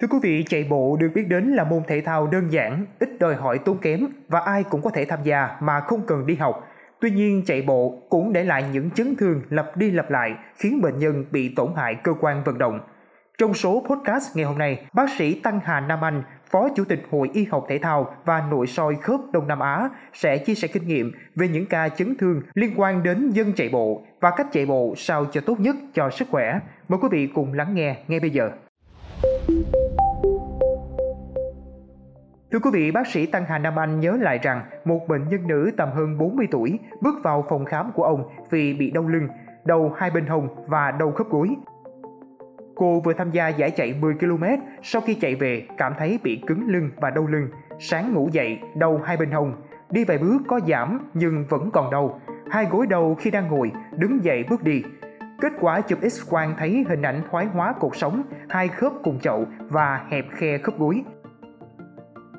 Thưa quý vị, chạy bộ được biết đến là môn thể thao đơn giản, ít đòi hỏi tốn kém và ai cũng có thể tham gia mà không cần đi học. Tuy nhiên, chạy bộ cũng để lại những chấn thương lặp đi lặp lại khiến bệnh nhân bị tổn hại cơ quan vận động. Trong số podcast ngày hôm nay, bác sĩ Tăng Hà Nam Anh, Phó Chủ tịch Hội Y học Thể thao và Nội soi khớp Đông Nam Á sẽ chia sẻ kinh nghiệm về những ca chấn thương liên quan đến dân chạy bộ và cách chạy bộ sao cho tốt nhất cho sức khỏe. Mời quý vị cùng lắng nghe ngay bây giờ. Thưa quý vị, bác sĩ Tăng Hà Nam Anh nhớ lại rằng một bệnh nhân nữ tầm hơn 40 tuổi bước vào phòng khám của ông vì bị đau lưng, đầu hai bên hông và đau khớp gối. Cô vừa tham gia giải chạy 10 km, sau khi chạy về cảm thấy bị cứng lưng và đau lưng, sáng ngủ dậy đau hai bên hông, đi vài bước có giảm nhưng vẫn còn đau, hai gối đầu khi đang ngồi, đứng dậy bước đi. Kết quả chụp X-quang thấy hình ảnh thoái hóa cột sống, hai khớp cùng chậu và hẹp khe khớp gối.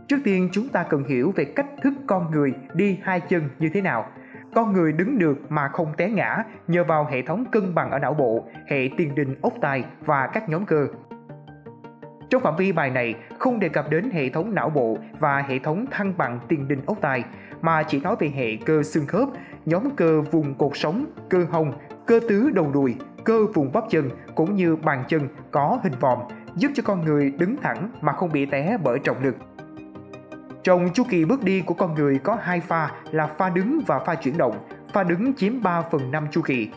Trước tiên chúng ta cần hiểu về cách thức con người đi hai chân như thế nào. Con người đứng được mà không té ngã nhờ vào hệ thống cân bằng ở não bộ, hệ tiền đình ốc tai và các nhóm cơ. Trong phạm vi bài này không đề cập đến hệ thống não bộ và hệ thống thăng bằng tiền đình ốc tai, mà chỉ nói về hệ cơ xương khớp, nhóm cơ vùng cột sống, cơ hông, cơ tứ đầu đùi, cơ vùng bắp chân cũng như bàn chân có hình vòm, giúp cho con người đứng thẳng mà không bị té bởi trọng lực. Trong chu kỳ bước đi của con người có hai pha là pha đứng và pha chuyển động. Pha đứng chiếm 3 phần 5 chu kỳ.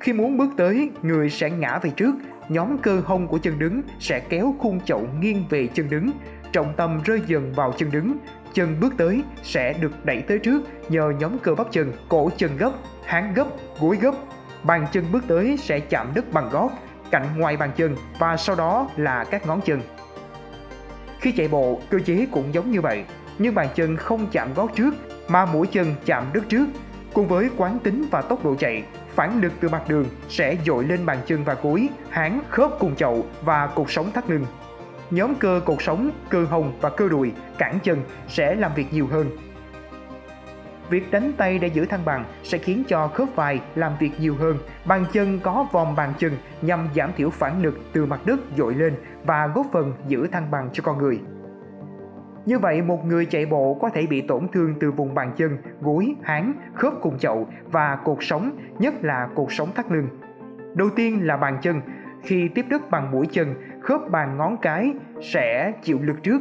Khi muốn bước tới, người sẽ ngã về trước, nhóm cơ hông của chân đứng sẽ kéo khung chậu nghiêng về chân đứng, trọng tâm rơi dần vào chân đứng, chân bước tới sẽ được đẩy tới trước nhờ nhóm cơ bắp chân, cổ chân gấp, háng gấp, gối gấp. Bàn chân bước tới sẽ chạm đất bằng gót, cạnh ngoài bàn chân và sau đó là các ngón chân. Khi chạy bộ, cơ chế cũng giống như vậy, nhưng bàn chân không chạm gót trước mà mũi chân chạm đất trước. Cùng với quán tính và tốc độ chạy, phản lực từ mặt đường sẽ dội lên bàn chân và gối, háng, khớp cùng chậu và cột sống thắt lưng. Nhóm cơ cột sống, cơ hông và cơ đùi, cẳng chân sẽ làm việc nhiều hơn. Việc đánh tay để giữ thăng bằng sẽ khiến cho khớp vai làm việc nhiều hơn. Bàn chân có vòm bàn chân nhằm giảm thiểu phản lực từ mặt đất dội lên và góp phần giữ thăng bằng cho con người. Như vậy, một người chạy bộ có thể bị tổn thương từ vùng bàn chân, gối, háng, khớp cùng chậu và cột sống, nhất là cột sống thắt lưng. Đầu tiên là bàn chân. Khi tiếp đất bằng mũi chân, khớp bàn ngón cái sẽ chịu lực trước.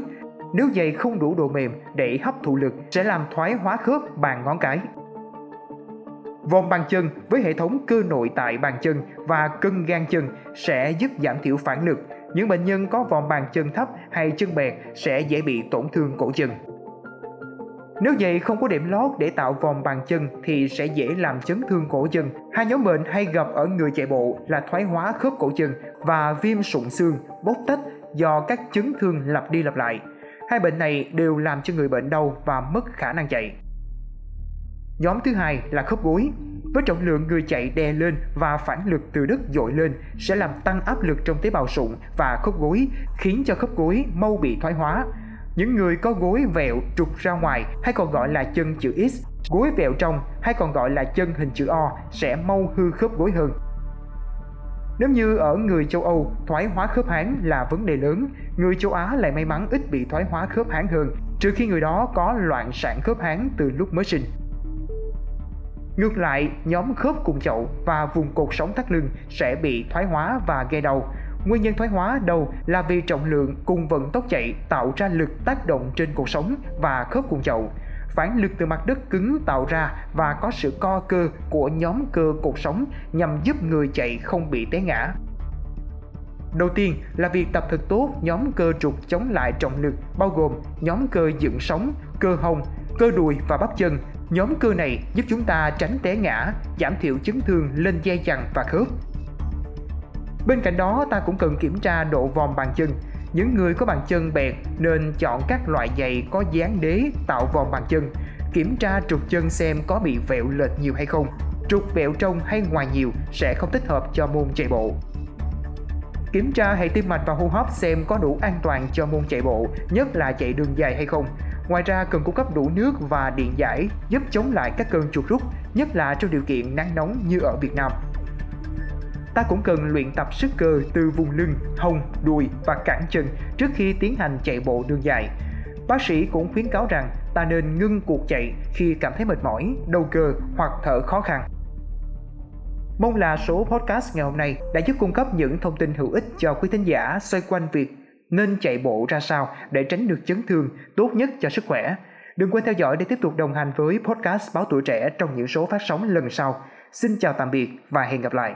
Nếu giày không đủ độ mềm để hấp thụ lực sẽ làm thoái hóa khớp bàn ngón cái. Vòng bàn chân với hệ thống cơ nội tại bàn chân và cân gan chân sẽ giúp giảm thiểu phản lực, những bệnh nhân có vòng bàn chân thấp hay chân bẹt sẽ dễ bị tổn thương cổ chân. Nếu giày không có điểm lót để tạo vòng bàn chân thì sẽ dễ làm chấn thương cổ chân. Hai nhóm bệnh hay gặp ở người chạy bộ là thoái hóa khớp cổ chân và viêm sụn xương, bốc tách do các chấn thương lặp đi lặp lại. Hai bệnh này đều làm cho người bệnh đau và mất khả năng chạy. Nhóm thứ hai là khớp gối. Với trọng lượng người chạy đè lên và phản lực từ đất dội lên sẽ làm tăng áp lực trong tế bào sụn và khớp gối, khiến cho khớp gối mau bị thoái hóa. Những người có gối vẹo trục ra ngoài hay còn gọi là chân chữ X, gối vẹo trong hay còn gọi là chân hình chữ O sẽ mau hư khớp gối hơn. Nếu như ở người châu Âu, thoái hóa khớp háng là vấn đề lớn, người châu Á lại may mắn ít bị thoái hóa khớp háng hơn, trừ khi người đó có loạn sản khớp háng từ lúc mới sinh. Ngược lại, nhóm khớp cùng chậu và vùng cột sống thắt lưng sẽ bị thoái hóa và gây đau. Nguyên nhân thoái hóa đầu là vì trọng lượng cùng vận tốc chạy tạo ra lực tác động trên cột sống và khớp cùng chậu. Phản lực từ mặt đất cứng tạo ra và có sự co cơ của nhóm cơ cột sống nhằm giúp người chạy không bị té ngã. Đầu tiên là việc tập thật tốt nhóm cơ trục chống lại trọng lực bao gồm nhóm cơ dựng sống, cơ hông, cơ đùi và bắp chân Nhóm cơ này giúp chúng ta tránh té ngã, giảm thiểu chấn thương lên dây chằng và khớp. Bên cạnh đó, ta cũng cần kiểm tra độ vòm bàn chân. Những người có bàn chân bẹt nên chọn các loại giày có dáng đế tạo vòm bàn chân. Kiểm tra trục chân xem có bị vẹo lệch nhiều hay không. Trục vẹo trong hay ngoài nhiều sẽ không thích hợp cho môn chạy bộ. Kiểm tra hệ tim mạch và hô hấp xem có đủ an toàn cho môn chạy bộ, nhất là chạy đường dài hay không. Ngoài ra cần cung cấp đủ nước và điện giải giúp chống lại các cơn chuột rút, nhất là trong điều kiện nắng nóng như ở Việt Nam. ta cũng cần luyện tập sức cơ từ vùng lưng, hông, đùi và cẳng chân trước khi tiến hành chạy bộ đường dài. Bác sĩ cũng khuyến cáo rằng ta nên ngưng cuộc chạy khi cảm thấy mệt mỏi, đau cơ hoặc thở khó khăn. Mong là số podcast ngày hôm nay đã giúp cung cấp những thông tin hữu ích cho quý thính giả xoay quanh việc nên chạy bộ ra sao để tránh được chấn thương tốt nhất cho sức khỏe. Đừng quên theo dõi để tiếp tục đồng hành với podcast Báo Tuổi Trẻ trong những số phát sóng lần sau. Xin chào tạm biệt và hẹn gặp lại.